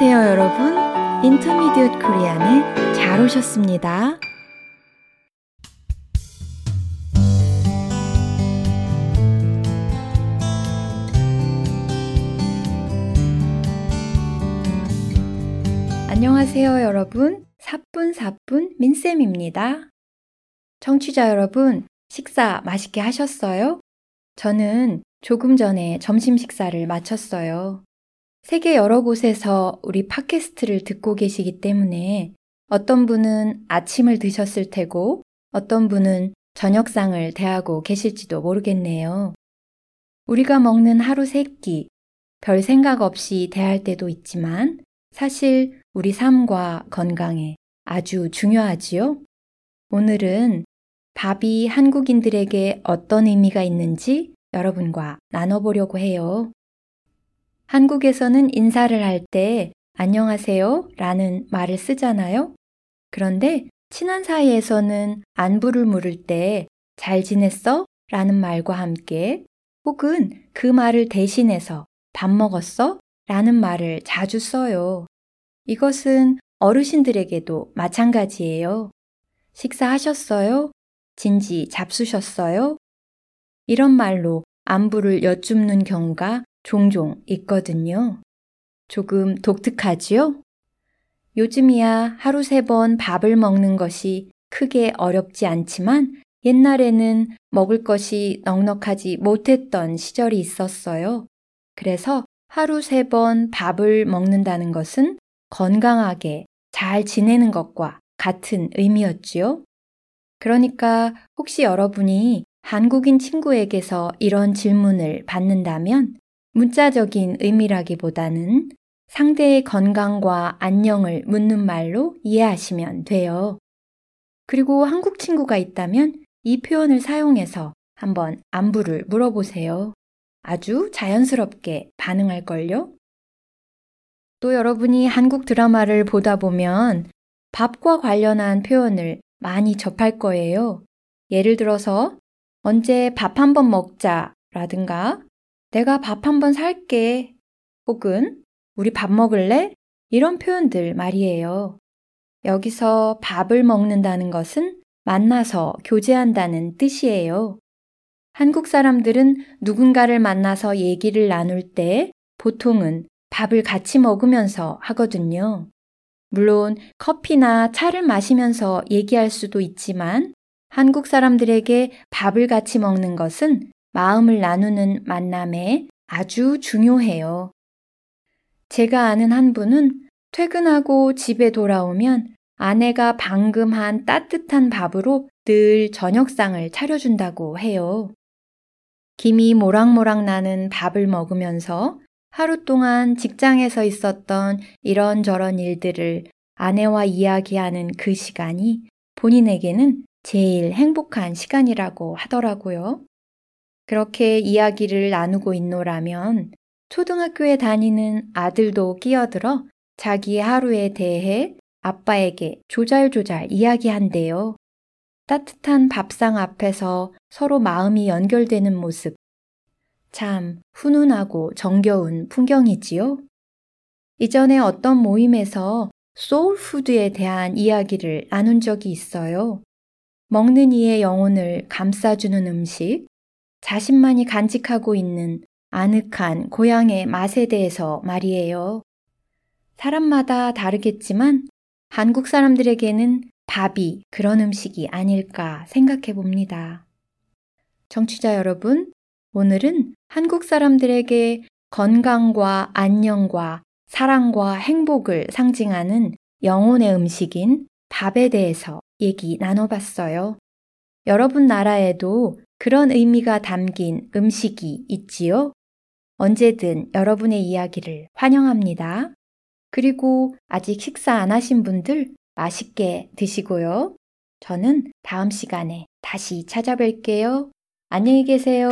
안녕하세요, 여러분. 인터미디엇 코리안에 잘 오셨습니다. 안녕하세요, 여러분. 사뿐사뿐 민쌤입니다. 청취자 여러분, 식사 맛있게 하셨어요? 저는 조금 전에 점심 식사를 마쳤어요. 세계 여러 곳에서 우리 팟캐스트를 듣고 계시기 때문에 어떤 분은 아침을 드셨을 테고 어떤 분은 저녁상을 대하고 계실지도 모르겠네요. 우리가 먹는 하루 세 끼 별 생각 없이 대할 때도 있지만 사실 우리 삶과 건강에 아주 중요하지요? 오늘은 밥이 한국인들에게 어떤 의미가 있는지 여러분과 나눠보려고 해요. 한국에서는 인사를 할 때 안녕하세요 라는 말을 쓰잖아요. 그런데 친한 사이에서는 안부를 물을 때 잘 지냈어? 라는 말과 함께 혹은 그 말을 대신해서 밥 먹었어? 라는 말을 자주 써요. 이것은 어르신들에게도 마찬가지예요. 식사하셨어요? 진지 잡수셨어요? 이런 말로 안부를 여쭙는 경우가 종종 있거든요. 조금 독특하지요? 요즘이야 하루 세 번 밥을 먹는 것이 크게 어렵지 않지만 옛날에는 먹을 것이 넉넉하지 못했던 시절이 있었어요. 그래서 하루 세 번 밥을 먹는다는 것은 건강하게 잘 지내는 것과 같은 의미였지요. 그러니까 혹시 여러분이 한국인 친구에게서 이런 질문을 받는다면 문자적인 의미라기보다는 상대의 건강과 안녕을 묻는 말로 이해하시면 돼요. 그리고 한국 친구가 있다면 이 표현을 사용해서 한번 안부를 물어보세요. 아주 자연스럽게 반응할걸요? 또 여러분이 한국 드라마를 보다 보면 밥과 관련한 표현을 많이 접할 거예요. 예를 들어서 언제 밥 한번 먹자 라든가 내가 밥 한 번 살게 혹은 우리 밥 먹을래? 이런 표현들 말이에요. 여기서 밥을 먹는다는 것은 만나서 교제한다는 뜻이에요. 한국 사람들은 누군가를 만나서 얘기를 나눌 때 보통은 밥을 같이 먹으면서 하거든요. 물론 커피나 차를 마시면서 얘기할 수도 있지만 한국 사람들에게 밥을 같이 먹는 것은 마음을 나누는 만남에 아주 중요해요. 제가 아는 한 분은 퇴근하고 집에 돌아오면 아내가 방금 한 따뜻한 밥으로 늘 저녁상을 차려준다고 해요. 김이 모락모락 나는 밥을 먹으면서 하루 동안 직장에서 있었던 이런저런 일들을 아내와 이야기하는 그 시간이 본인에게는 제일 행복한 시간이라고 하더라고요. 그렇게 이야기를 나누고 있노라면 초등학교에 다니는 아들도 끼어들어 자기 하루에 대해 아빠에게 조잘조잘 이야기한대요. 따뜻한 밥상 앞에서 서로 마음이 연결되는 모습. 참 훈훈하고 정겨운 풍경이지요? 이전에 어떤 모임에서 소울푸드에 대한 이야기를 나눈 적이 있어요. 먹는 이의 영혼을 감싸주는 음식, 자신만이 간직하고 있는 아늑한 고향의 맛에 대해서 말이에요. 사람마다 다르겠지만 한국 사람들에게는 밥이 그런 음식이 아닐까 생각해 봅니다. 정취자 여러분, 오늘은 한국 사람들에게 건강과 안녕과 사랑과 행복을 상징하는 영혼의 음식인 밥에 대해서 얘기 나눠봤어요. 여러분 나라에도 그런 의미가 담긴 음식이 있지요? 언제든 여러분의 이야기를 환영합니다. 그리고 아직 식사 안 하신 분들 맛있게 드시고요. 저는 다음 시간에 다시 찾아뵐게요. 안녕히 계세요.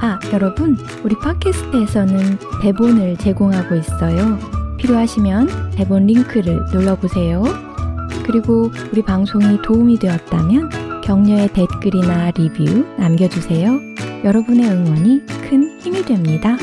아, 여러분, 우리 팟캐스트에서는 대본을 제공하고 있어요. 필요하시면 대본 링크를 눌러보세요. 그리고 우리 방송이 도움이 되었다면 격려의 댓글이나 리뷰 남겨주세요. 여러분의 응원이 큰 힘이 됩니다.